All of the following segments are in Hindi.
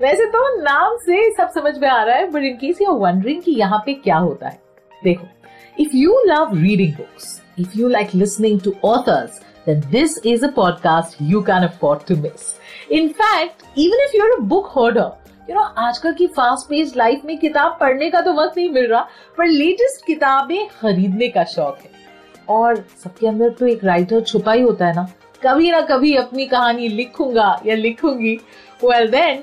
वैसे तो नाम से सब समझ में आ रहा है but in case you wondering कि यहाँ पे क्या होता है देखो if you love reading books if you like listening to authors then this is a podcast you can afford to miss. In fact, even if you're a book hoarder, you know आजकल की फास्ट पेज लाइफ में किताब पढ़ने का तो वक्त नहीं मिल रहा पर लेटेस्ट किताबें खरीदने का शौक है और सबके अंदर तो एक राइटर छुपा ही होता है ना कभी ना कभी अपनी कहानी लिखूँगा या लिखूँगी well then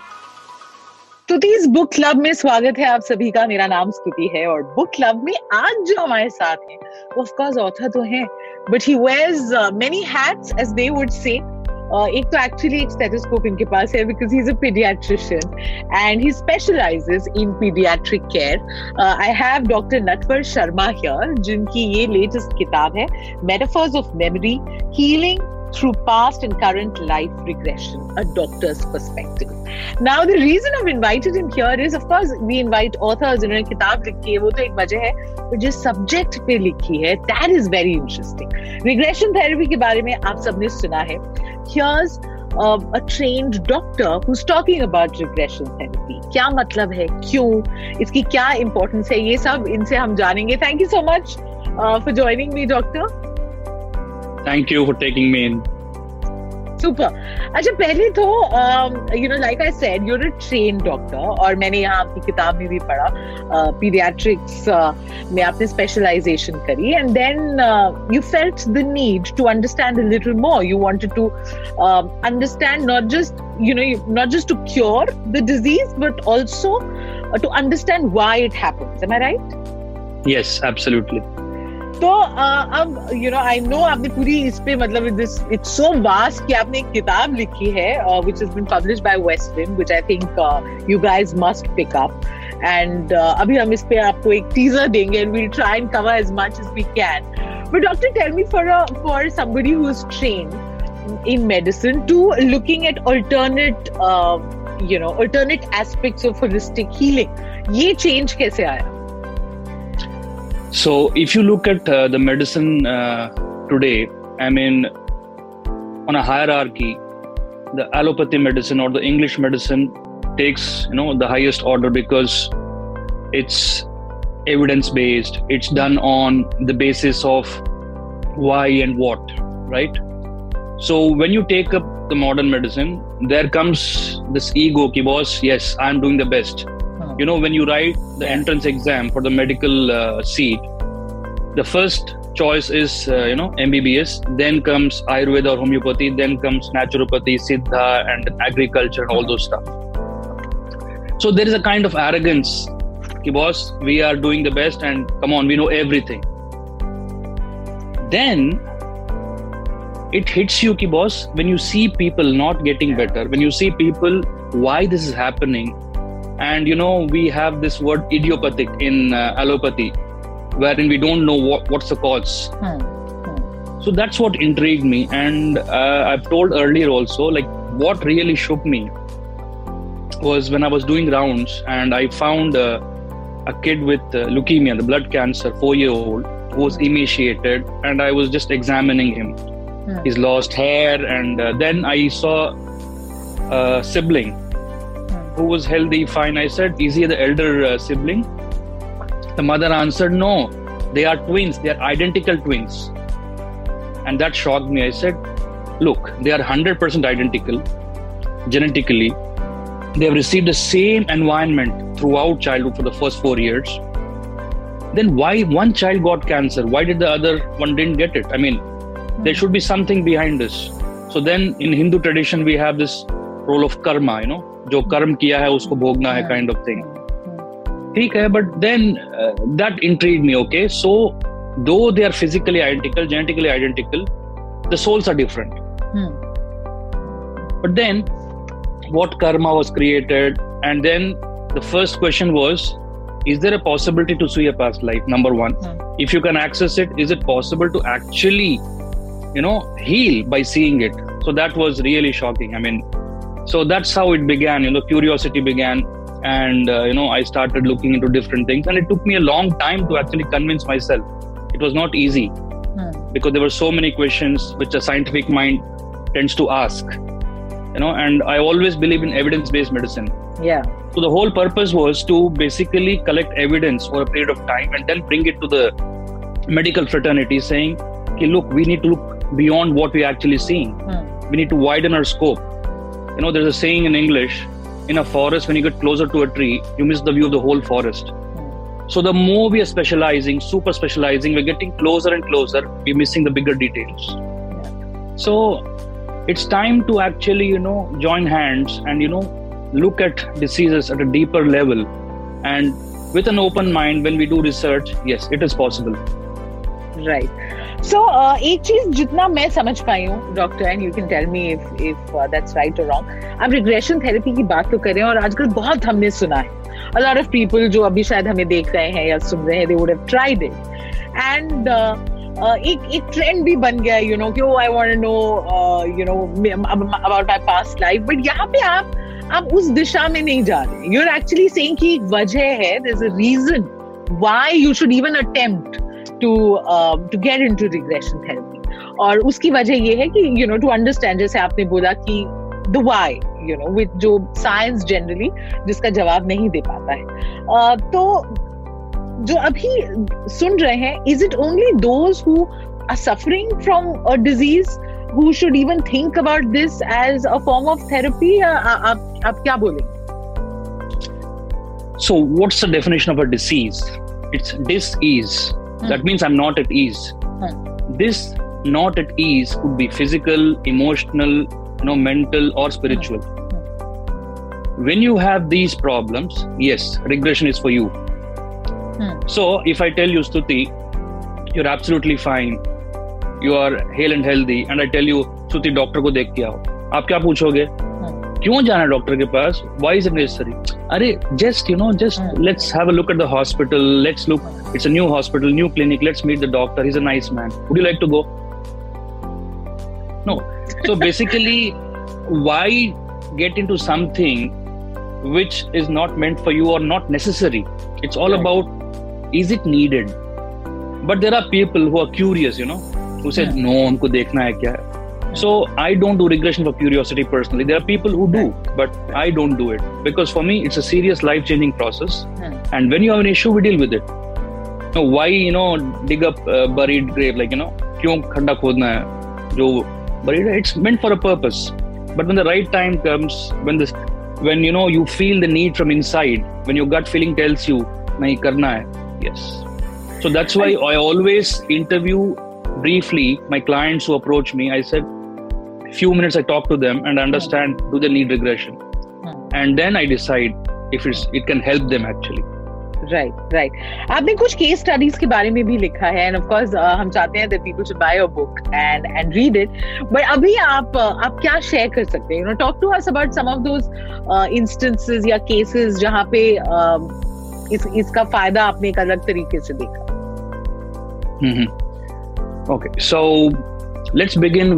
Stuti's book club में स्वागत है आप सभी का। मेरा नाम स्तुति है और बुक क्लब में आज जो हमारे साथ हैं ऑफ़ कोर्स ऑथर तो हैं but he wears many hats as they would say एक तो एक्चुअली एक स्टेथोस्कोप इनके पास है because he is a paediatrician and he specialises in paediatric care I have doctor Natwar Sharma here जिनकी ये लेटेस्ट किताब है metaphors of memory healing through past and current life regression, a doctor's perspective. Now, the reason I've invited him here is, of course, we invite authors. जिन्होंने किताब लिखी है वो तो एक वजह है पर जिस सब्जेक्ट पे लिखी है that is very interesting regression therapy के बारे में आप सबने सुना है here's a trained doctor who's talking about regression therapy. क्या मतलब है क्यों इसकी क्या इंपॉर्टेंस है ये सब इनसे हम जानेंगे thank you so much for joining me doctor Thank you for taking me in. Super अच्छा पहले तो you know like I said you're a train doctor और मैंने यहाँ आपकी किताब में भी पढ़ा पीडियाट्रिक्स uh, uh, में आपने स्पेशलाइजेशन करी and then you felt the need to understand a little more you wanted to understand not just you know not just to cure the disease but also uh, to understand why it happens am i right Yes, absolutely. तो अब यू नो आई नो आपने पूरी इस पे मतलब दिस इट्स सो वास्ट कि आपने एक किताब लिखी है which has been published by western which I think you guys must pick up and अभी हम इस पे आपको एक टीजर देंगे and we'll try and cover as much as we can but doctor tell me for for who is trained in medicine to looking at alternate uh, you know alternate aspects of holistic healing ये change कैसे आया? So, if you look at uh, the medicine uh, today, I mean, on a hierarchy, the allopathy medicine or the English medicine takes you know the highest order because it's evidence based. It's done on the basis of why and what, right? So when you take up the modern medicine, there comes this ego, ki boss, yes, I'm doing the best you know when you write the entrance exam for the medical uh, seat the first choice is uh, you know mbbs then comes ayurveda or homeopathy then comes naturopathy siddha and agriculture and all those stuff. So there is a kind of arrogance ki boss we are doing the best and come on we know everything. Then it hits you ki boss when you see people not getting better when you see people why this is happening and you know we have this word idiopathic in uh, allopathy wherein we don't know what, what's the cause. So that's what intrigued me. And uh, i've told earlier also like what really shook me was when i was doing rounds and i found uh, a kid with uh, leukemia the blood cancer 4 year old who was emaciated and i was just examining him. He's lost hair and uh, then i saw a sibling who was healthy, fine. I said, Is he the elder uh, sibling? The mother answered, No, they are twins, they are identical twins. And that shocked me. I said, Look, they are 100% identical genetically. They have received the same environment throughout childhood for the first four years. Then why one child got cancer? Why did the other one didn't get it? I mean, there should be something behind this so then in hindu tradition we have this role of karma you know जो कर्म किया है उसको भोगना है काइंड ऑफ़ थिंग ठीक है but then that intrigue me okay so दो they are physically identical genetically identical the souls are different but then what karma was created and then the first question was is there a possibility to see a past life number one hmm. if you can access it is it possible to actually you know heal by seeing it so that was really shocking i mean so that's how it began you know curiosity began and uh, you know i started looking into different things and it took me a long time to actually convince myself. It was not easy hmm. because there were so many questions which a scientific mind tends to ask you know and i always believe in evidence based medicine. Yeah. So the whole purpose was to basically collect evidence for a period of time and then bring it to the medical fraternity saying okay look we need to look beyond what we're actually seeing. Hmm. we need to widen our scope you know there's a saying in english in a forest when you get closer to a tree you miss the view of the whole forest. So the more we are specializing super specializing we're getting closer and closer we're missing the bigger details. So it's time to actually you know join hands and you know look at diseases at a deeper level. And with an open mind when we do research yes it is possible. Right so uh, एक चीज़ जितना मैं समझ पाई हूँ doctor and you can tell me if if that's right और रॉन्ग आप रिग्रेशन थेरेपी की बात तो करें और आजकल बहुत हमने सुना है। A lot of people जो अभी शायद हमें देख रहे हैं या सुन रहे हैं would have tried it. And uh, एक एक ट्रेंड भी बन गया यू नो कि I want know you know about my past life but यहाँ पे आप आप उस दिशा में नहीं जा रहे यू आर एक्चुअली सेइंग कि एक वजह है there is a reason why you should even attempt to to get into regression therapy और उसकी वजह ये है कि यू नो टू अंडरस्टैंड जैसे आपने बोला कि the why you know with जो साइंस जनरली जिसका जवाब नहीं दे पाता है uh, तो जो अभी सुन रहे हैं is it only those who are suffering from a disease who should even think about this as a form of therapy आप आप क्या बोलेंगे So, what's the definition of a disease? It's dis-ease. Hmm. That means I'm not at ease. Hmm. This not at ease could be physical, emotional, you know, mental, or spiritual. Hmm. When you have these problems, yes, regression is for you. Hmm. So if I tell you, Stuti, you're absolutely fine, you are hale and healthy, and I tell you, Stuti, doctor को देख के आओ आप क्या पूछोगे क्यों जाना डॉक्टर के पास? वाइज नेसेसरी अरे just you know just let's have a look at the hospital let's look it's a new hospital new clinic let's meet the doctor is a nice man would you like to go no so basically why get into something which is not meant for you are not necessary it's all about is it needed but there are people who are curious you know उसे नो उनको देखना है क्या? है so I don't do regression for curiosity personally. There are people who do, but I don't do it because for me it's a serious life changing process. Hmm. And when you have an issue, we deal with it. No, why you know dig up a buried grave like you know क्यों खड्डा खोदना है जो buried है it's meant for a purpose. But when the right time comes, when this when you know you feel the need from inside, when your gut feeling tells you नहीं करना है yes so that's why i always interview briefly my clients who approach me i said few minutes i talk to them and understand do they need regression and then i decide if it's it can help them actually right right आपने कुछ केस स्टडीज के बारे में भी लिखा है एंड ऑफ कोर्स हम चाहते हैं that people should buy your book and and read it but अभी आप आप क्या शेयर कर सकते हैं you know talk to us about some of those instances या केसेस जहां पे इस इसका फायदा आपने एक अलग तरीके से देखा okay so let's begin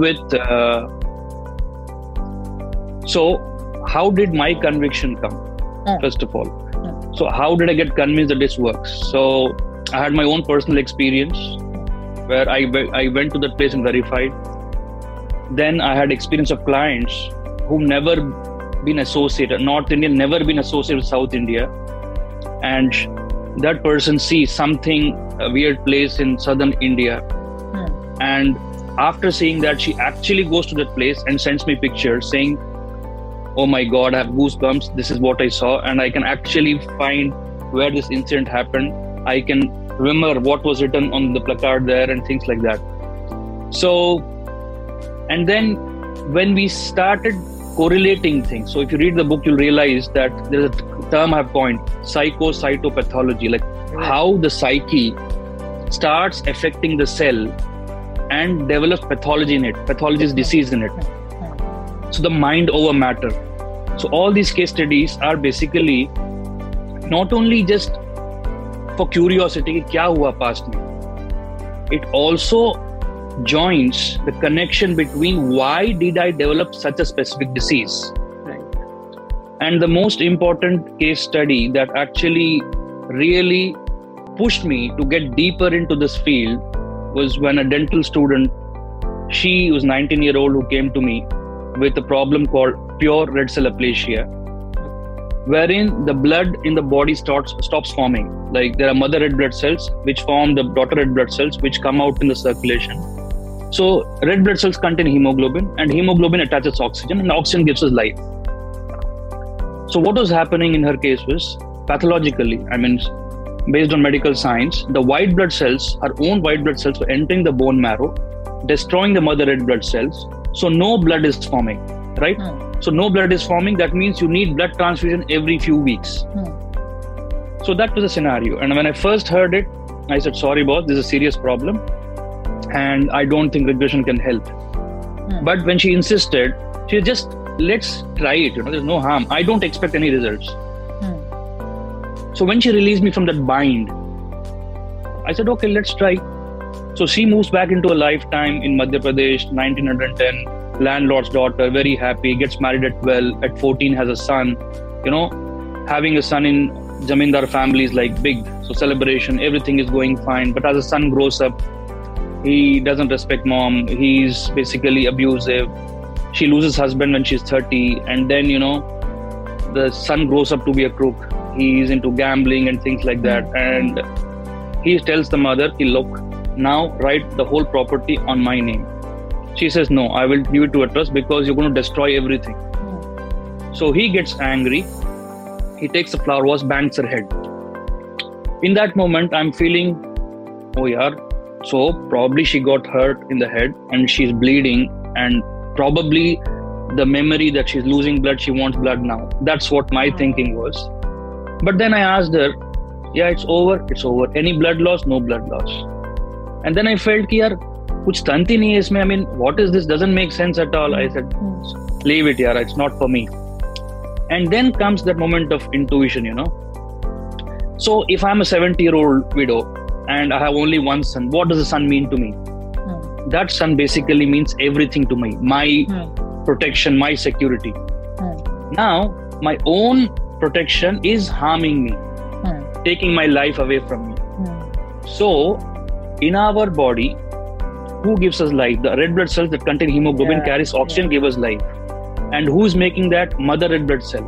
so, how did my conviction come? Mm. First of all, mm. so how did I get convinced that this works? So, I had my own personal experience where I, I went to that place and verified. Then I had experience of clients who never been associated, North Indian never been associated with South India, and that person sees something a weird place in southern India, mm. and after seeing that, she actually goes to that place and sends me pictures saying oh my god i have goosebumps this is what i saw and i can actually find where this incident happened i can remember what was written on the placard there and things like that So, and then when we started correlating things, so if you read the book, you'll realize that there's a term I've coined psychocytopathology, like how the psyche starts affecting the cell and develops pathology in it. Pathology is disease in it. So the mind over matter. So all these case studies are basically not only just for curiosity, kya hua past mein. It also joins the connection between why did I develop such a specific disease. Right. And the most important case study that actually really pushed me to get deeper into this field was when a dental student, she was 19 year old who came to me with a problem called pure red cell aplasia, wherein the blood in the body starts stops forming. Like there are mother red blood cells which form the daughter red blood cells which come out in the circulation. So red blood cells contain hemoglobin, and hemoglobin attaches oxygen, and oxygen gives us life. So what was happening in her case was pathologically, I mean, based on medical science, the white blood cells, her own white blood cells, were entering the bone marrow, destroying the mother red blood cells. So no blood is forming, right? Hmm. So no blood is forming. That means you need blood transfusion every few weeks. Hmm. So that was the scenario. And when I first heard it, I said, "Sorry, boss, this is a serious problem, and I don't think regression can help." Hmm. But when she insisted, she just let's try it. You know, there's no harm. I don't expect any results. Hmm. So when she released me from that bind, I said, okay, let's try. So she moves back into a lifetime in Madhya Pradesh, 1910, landlord's daughter, very happy, gets married at 12, at 14 has a son. You know, having a son in Jamindar family is like big. So celebration, everything is going fine. But as the son grows up, he doesn't respect mom. He's basically abusive. She loses husband when she's 30. And then, you know, the son grows up to be a crook. He's into gambling and things like that. Mm. And he tells the mother, "Ki, look, now write the whole property on my name. She says, no, I will give it to a trust because you're going to destroy everything. So he gets angry. He takes a flower wash, bangs her head. In that moment, I'm feeling, oh yeah. So probably she got hurt in the head and she's bleeding, and probably the memory that she's losing blood, she wants blood now. That's what my hmm. thinking was. But then I asked her, yeah, it's over, it's over. Any blood loss? No blood loss. And then I felt कि यार कुछ तंत ही नहीं है इसमें. I mean, what is this? Doesn't make sense at all. I said, leave it, yaar. It's not for me. And then comes that moment of intuition, you know. So if I'm a 70 year old widow and I have only one son, what does a son mean to me? Hmm. That son basically means everything to me. My Hmm. protection, my security. Hmm. Now, my own protection is harming me, Hmm. taking my life away from me. Hmm. So, in our body, who gives us life? The red blood cells that contain hemoglobin Yeah, carries oxygen, give us life. And who is making that? Mother red blood cell.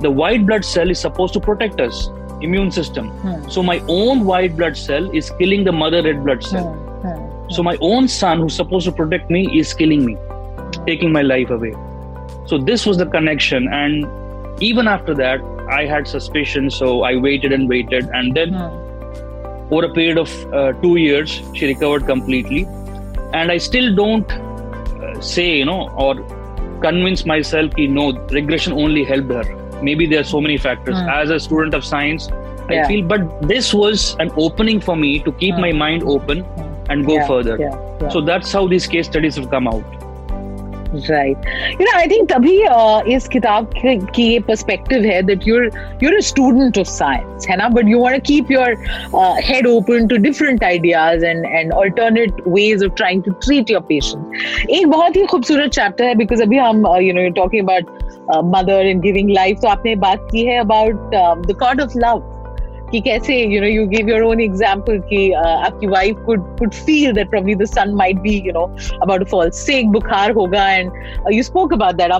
The white blood cell is supposed to protect us, immune system. Hmm. So my own white blood cell is killing the mother red blood cell. Hmm. Hmm. So my own son, who's supposed to protect me, is killing me, taking my life away. So this was the connection, and even after that, I had suspicion. So I waited and waited, and then Hmm. Over a period of uh, two years, she recovered completely. And I still don't uh, say, you know, or convince myself that no, regression only helped her. Maybe there are so many factors. Hmm. As a student of science, I feel, but this was an opening for me to keep Hmm. my mind open Hmm. and go Yeah, further. yeah, yeah. So that's how these case studies have come out. Right you know I think तभी इस किताब की ये पर्सपेक्टिव है that you're you're a student of science है ना but you want keep your head open to different ideas and and alternate ways of trying to treat your patient एक बहुत ही खूबसूरत चैप्टर है बिकॉज़ अभी हम you know you talking about mother and giving life तो आपने बात की है about the god of love कि कैसे you know you give your own example कि uh, आपकी wife could could feel that probably the son might be you know about fall sick बुखार होगा and you spoke about that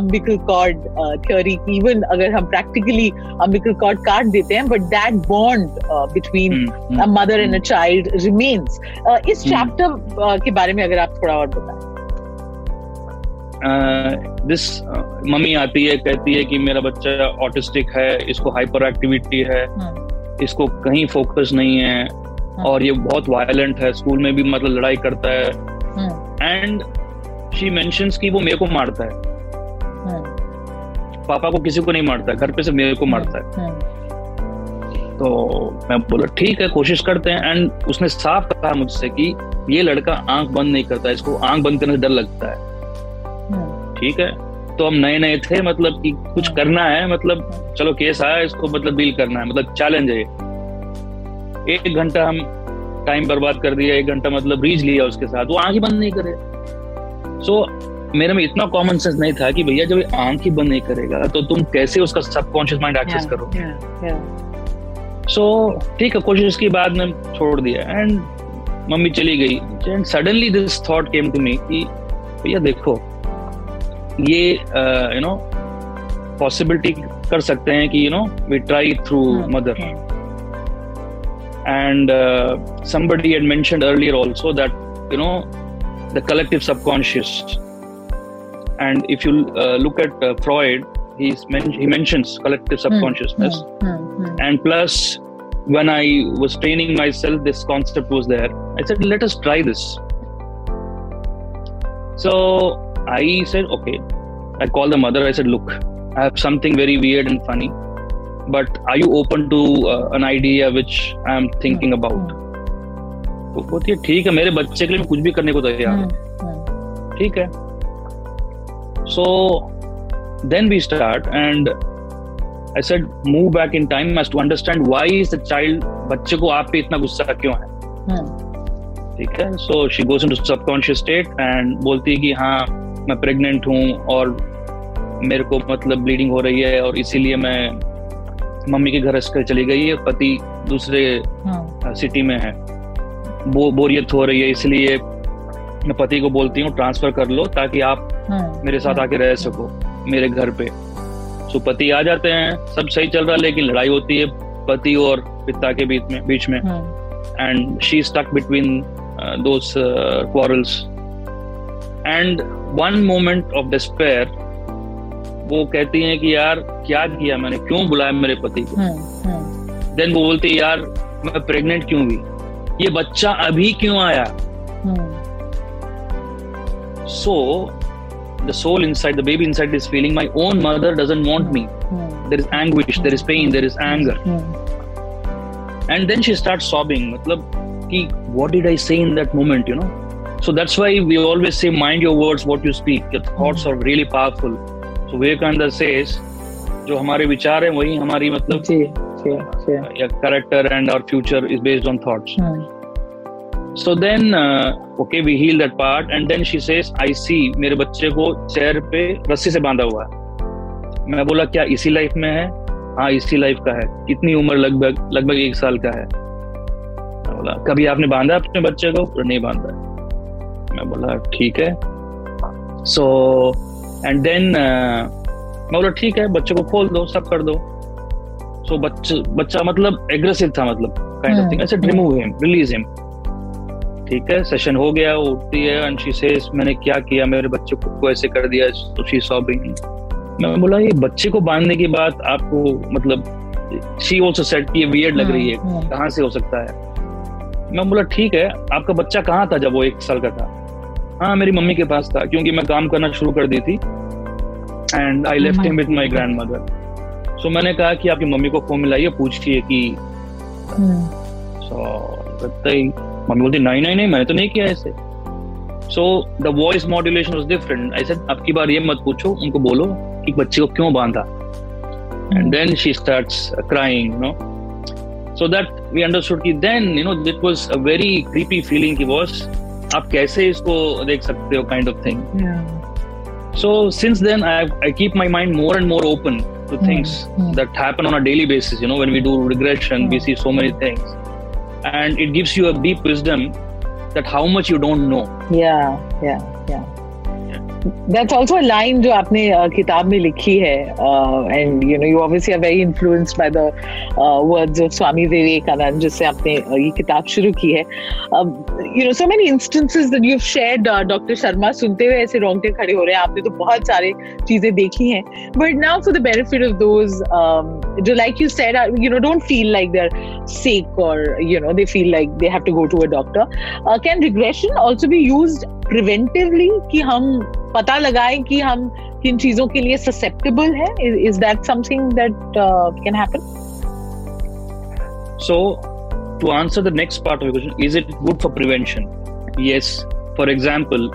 cord uh, theory कि even अगर हम practically umbilical cord काट देते हैं uh, between Hmm, hmm, a mother and a child uh, इस Hmm. chapter uh, के बारे में अगर आप थोड़ा और बताएँ। दिस मम्मी आती है कहती है कि मेरा बच्चा ऑटिस्टिक है इसको हाइपर एक्टिविटी है इसको कहीं फोकस नहीं है। और ये बहुत वायलेंट है। स्कूल में भी मतलब लड़ाई करता है। एंड शी मेंशंस कि वो मेरे को मारता है। पापा को किसी को नहीं मारता। घर पे से मेरे को मारता है। तो मैं बोला ठीक है कोशिश करते हैं। एंड उसने साफ़ कहा मुझसे कि ये लड़का आँख बंद नहीं करता। इसको आँख बंद करने से डर लगता है। ठीक है? तो हम नए नए थे मतलब कि कुछ करना है मतलब चलो केस आया इसको मतलब डील करना है मतलब चैलेंज है एक घंटा हम टाइम बर्बाद कर दिया एक घंटा मतलब रीच लिया उसके साथ वो आँख ही बंद नहीं करे। सो so, मेरे में इतना कॉमन सेंस नहीं था कि भैया जब आँख ही बंद नहीं करेगा तो तुम कैसे उसका सबकॉन्शियस माइंड एक्सेस करो सो ठीक है कोशिश की बाद में छोड़ दिया। एंड मम्मी चली गई। And suddenly this thought came to me कि भैया देखो ये यू नो पॉसिबिलिटी कर सकते हैं कि you know we try through mother and somebody had mentioned earlier also that you know the collective subconscious and if you look at Freud he mentions collective subconsciousness and plus when i was training myself this concept was there. I said let us try this. So i said okay i called the mother i said look i have something very weird and funny but are you open to uh, an idea which i am thinking about तो बोलती है ठीक है मेरे बच्चे के लिए कुछ भी करने को तैयार हूँ ठीक है so then we start and I said move back in time must to understand why is the child बच्चे को आप पे इतना गुस्सा क्यों है ठीक है so she goes into subconscious state and बोलती है कि हाँ मैं प्रेग्नेंट हूँ और मेरे को मतलब ब्लीडिंग हो रही है और इसीलिए मैं मम्मी के घर चली गई है पति दूसरे हाँ। सिटी। में है बो, बोरियत हो रही है इसलिए मैं पति को बोलती हूँ ट्रांसफ़र कर लो ताकि आप हाँ, मेरे साथ हाँ। आके रह सको मेरे घर पे सो पति आ जाते हैं सब सही चल रहा है लेकिन लड़ाई होती है पति और पिता के बीच में बीच में and she stuck between those quarrels and one moment of despair वो कहती है कि यार क्या किया मैंने? क्यों बुलाया मेरे पति को? हम्म, हम्म। देन वो बोलते यार मैं प्रेग्नेंट क्यों हुई? ये बच्चा अभी क्यों आया? So the soul inside the baby inside is feeling my own mother doesn't want me there is ang there is pain there is anger and then she start sobbing मतलब कि what did I say in that moment you know so that's why we always say mind your words what you speak your thoughts are really powerful so vivekananda says जो हमारे विचार हैं वही हमारी मतलब character and our future is based on thoughts hmm. so then uh, okay we heal that part and then she says i see मेरे बच्चे को चेयर पे रस्सी से बांधा हुआ है मैं बोला क्या इसी लाइफ में है हाँ इसी लाइफ का है कितनी उम्र लगभग लगभग एक साल का है बोला कभी आपने बांधा अपने बच्चे को नहीं बांधा मैं बोला ठीक है। सो एंड देन मैं बोला ठीक है बच्चे को खोल दो सब कर दो। सो बच्चा बच्चा मतलब एग्रेसिव था मतलब kind of thing I said remove him release him ठीक है सेशन हो गया वो उठती है एंड शी सेज मैंने क्या किया? मेरे बच्चे को ऐसे कर दिया तो शी सॉबिंग मैं बोला ये बच्चे को बांधने की बात आपको मतलब शी आल्सो सेड कि ये वियर्ड लग रही है हम्म, हम्म। कहाँ से हो सकता है? मैं बोला ठीक है आपका बच्चा कहाँ था जब वो एक साल का था? हाँ मेरी मम्मी के पास था क्योंकि मैं काम करना शुरू कर दी थी। And I left him with my grandmother so मैंने कहा कि आपकी मम्मी को फ़ोन मिलाइए पूछिए कि सो हम्म। मम्मी बोलती नहीं नहीं नहीं मैंने तो नहीं किया ऐसे so the voice modulation was different ऐसे अब की बार ये मत पूछो उनको बोलो कि बच्चे को क्यों बांधा? And then she starts crying no so that we understood कि then you know it was a very creepy feeling कि बॉस आप कैसे इसको देख सकते हो kind of thing so since then I I keep my mind more and more open to mm. things mm. that happen on a daily basis. You know, when we do regression, mm. we see so many things, and it gives you a deep wisdom that how much you don't know. Yeah, yeah, yeah. That's also a line जो आपने किताब में लिखी है and you know you obviously are very influenced by the words of Swami Vivekananda जिससे आपने ये किताब शुरू की है। You know so many instances that you shared doctor Sharma सुनते हुए ऐसे रोंगटे खड़े हो रहे हैं। आपने तो बहुत सारे चीज़ें देखी हैं। But now for the benefit of those like you said, uh, you know, don't feel like they're sick or you know they feel like they have to go to a doctor. Uh, can regression also be used preventively? कि हम पता लगाएं कि हम किन चीजों के लिए susceptible है? Is, is that something that uh, can happen? So, to answer the next part of your question, is it good for prevention? Yes. For example,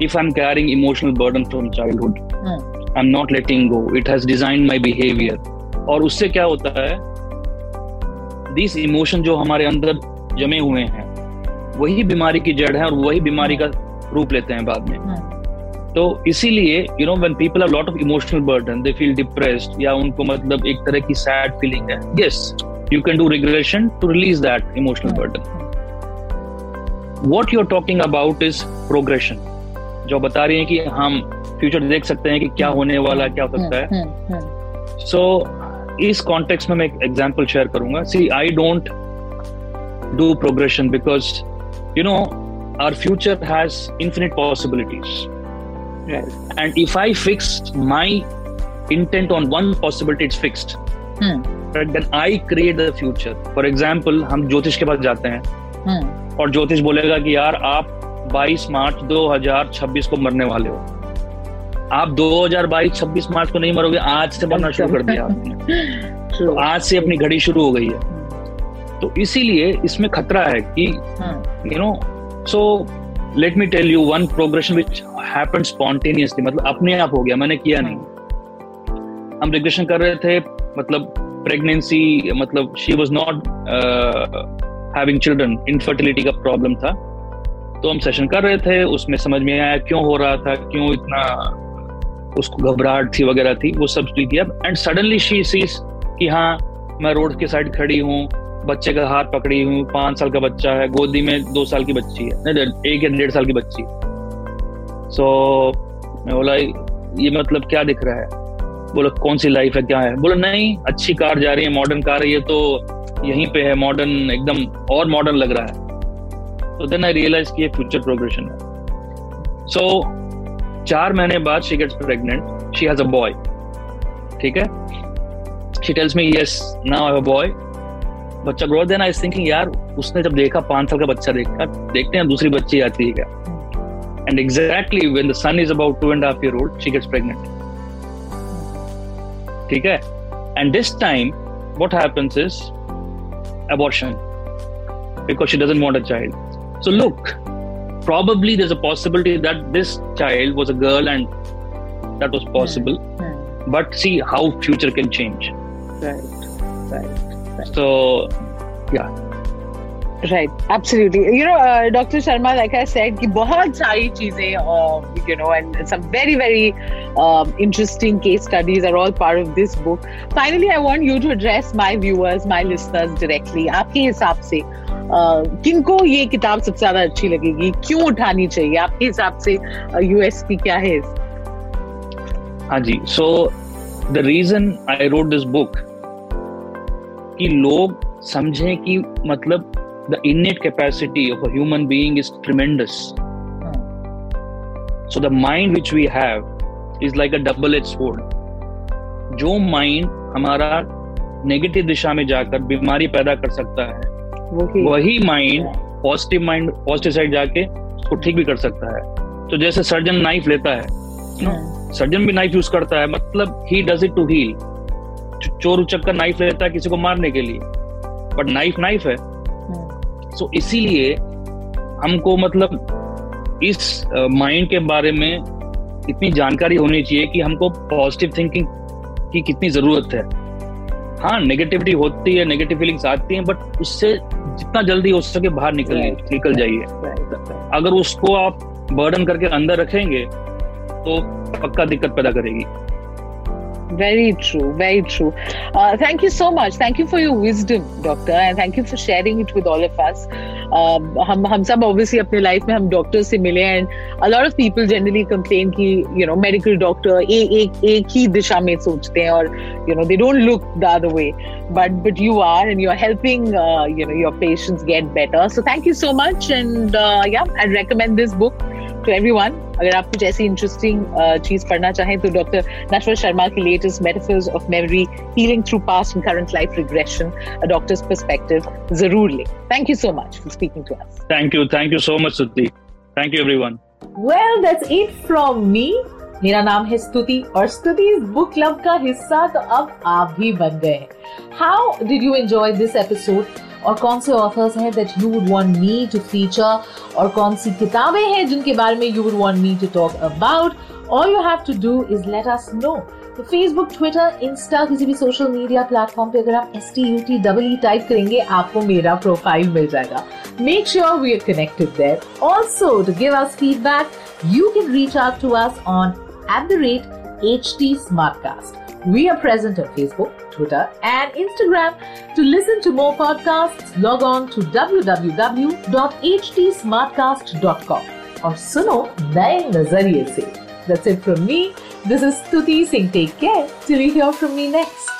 if I'm carrying emotional burden from childhood, hmm. I'm not letting go. It has designed my behavior. और उससे क्या होता है? दिस इमोशन जो हमारे अंदर जमे हुए हैं वही बीमारी की जड़ है और वही बीमारी का रूप लेते हैं बाद में। हाँ। तो इसीलिए you know when people have lot of emotional burden they feel depressed या उनको मतलब एक तरह की सैड फीलिंग है। Yes you can do regression to release that emotional burden what you are talking about is progression जो बता रही है कि हम फ्यूचर देख सकते हैं कि क्या होने वाला क्या हो सकता है सो हाँ, so, इस कॉन्टेक्स्ट में मैं एक एग्ज़ाम्पल शेयर करूँगा. See I don't do progression because you know our future has infinite possibilities and if I fix my intent on one possibility it's fixed then I create the future for example हम ज्योतिष के पास जाते हैं hmm. और ज्योतिष बोलेगा कि यार आप 22 मार्च 2026 को मरने वाले हो। आप 2022 26 मार्च को नहीं मरोगे आज से मरना शुरू कर दिया आपने। तो आज से अपनी घड़ी शुरू हो गई है। तो इसीलिए इसमें खतरा है कि you know so let me tell you one progression which happen spontaneously मतलब अपने आप हो गया मैंने किया नहीं। हम रिग्रेशन कर रहे थे मतलब प्रेगनेंसी मतलब she was not having children infertility का प्रॉब्लम था। तो हम सेशन कर रहे थे उसमें समझ में आया क्यों हो रहा था क्यों इतना उसको घबराहट थी वगैरह थी वो सब किया एंड सडनली शी सीज कि हाँ मैं रोड के साइड खड़ी हूँ बच्चे का हाथ पकड़ी हूँ पाँच साल का बच्चा है गोदी में दो साल की बच्ची है नहीं एक या डेढ़ साल की बच्ची सो so, मैं बोला ये मतलब क्या दिख रहा है? बोला कौन सी लाइफ है क्या है? बोला नहीं अच्छी कार जा रही है मॉडर्न कार है ये तो यहीं पे है मॉडर्न एकदम और मॉडर्न लग रहा है। तो देन आई रियलाइज़ कि फ्यूचर प्रोग्रेशन है। सो so, चार महीने बाद she gets pregnant she has a boy ठीक है? She tells me yes now I have a boy बच्चा ग्रो देन आई थिंकिंग यार, उसने जब देखा, पाँच साल का बच्चा देखा, देखते हैं, दूसरी बच्ची आती है क्या? And exactly when the son is about two and half year old she gets pregnant ठीक है? And this time what happens is, abortion. Because she doesn't want a child. So look probably there's a possibility that this child was a girl and that was possible mm-hmm. but see how future can change right right, right. so yeah Right, absolutely. You know, uh, Dr. Sharma, like I said, कि बहुत सारी चीजें, uh, you know, and some very, very um, interesting case studies are all part of this book. Finally, I want you to address my viewers, my listeners directly. आपके हिसाब से किनको ये किताब सबसे ज़्यादा अच्छी लगेगी? क्यों उठानी चाहिए? आपके हिसाब से यूएसपी क्या है हाँ जी so the reason I wrote this book कि लोग समझें कि मतलब the innate capacity of a human being is tremendous so the mind which we have is like a double edge sword जो माइंड हमारा नेगेटिव दिशा में जाकर बीमारी पैदा कर सकता है वही mind positive mind positive side जाके उसको ठीक भी कर सकता है। तो जैसे सर्जन नाइफ लेता है सर्जन हाँ। भी नाइफ यूज़ करता है मतलब he does it to heal चोर उचक कर नाइफ लेता है किसी को मारने के लिए। बट नाइफ नाइफ है। सो हाँ। इसीलिए हमको मतलब इस माइंड के बारे में इतनी जानकारी होनी चाहिए कि हमको पॉजिटिव थिंकिंग की कितनी ज़रूरत है। हाँ नेगेटिविटी होती है नेगेटिव फीलिंग्स आती हैं बट उससे जितना जल्दी हो सके बाहर निकल निकल जाइए। अगर उसको आप बर्डन करके अंदर रखेंगे तो पक्का दिक्कत पैदा करेगी। Very true, very true. Uh, thank you so much. Thank you for your wisdom, doctor, and thank you for sharing it with all of us. Uh, हम हम सब obviously अपने life में हम doctors से मिले and a lot of people generally complain कि you know medical doctor एक एक एक ही दिशा में सोचते हैं और you know they don't look the other way but but you are and you're helping uh, you know your patients get better so thank you so much and uh, yeah I recommend this book To everyone अगर आप कुछ ऐसी इंटरेस्टिंग uh, चीज़ पढ़ना चाहें तो डॉक्टर नटवर शर्मा की latest metaphors of memory healing through past and current life regression a doctor's perspective ज़रूर लें. Thank you so much for speaking to us thank you thank you so much Suti thank you everyone well that's it from me मेरा नाम है स्तुति और स्तुति इस बुक क्लब का हिस्सा तो अब आप भी बन गए हैं. How did you enjoy this episode और कौन से ऑथर्स हैं that you would want me to feature और कौन सी किताबें हैं जिनके बारे में you would want me to talk about all you have to do is let us know तो फेसबुक ट्विटर इंस्टा किसी भी सोशल मीडिया प्लेटफॉर्म पे अगर आप S T U T double E type करेंगे, आपको मेरा प्रोफ़ाइल मिल जाएगा। Make sure we are connected there also to give us feedback you can reach out to us on at the rate HT Smartcast. We are present on Facebook, Twitter, and Instagram. To listen to more podcasts, log on to www.htsmartcast.com और सुनो नए नजरिए से. That's it from me. This is Stuti Singh. Take care till you hear from me next.